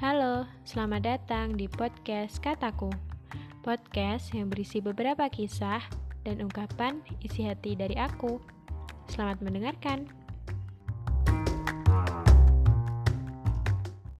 Halo, selamat datang di podcast Kataku. Podcast yang berisi beberapa kisah dan ungkapan isi hati dari aku. Selamat mendengarkan.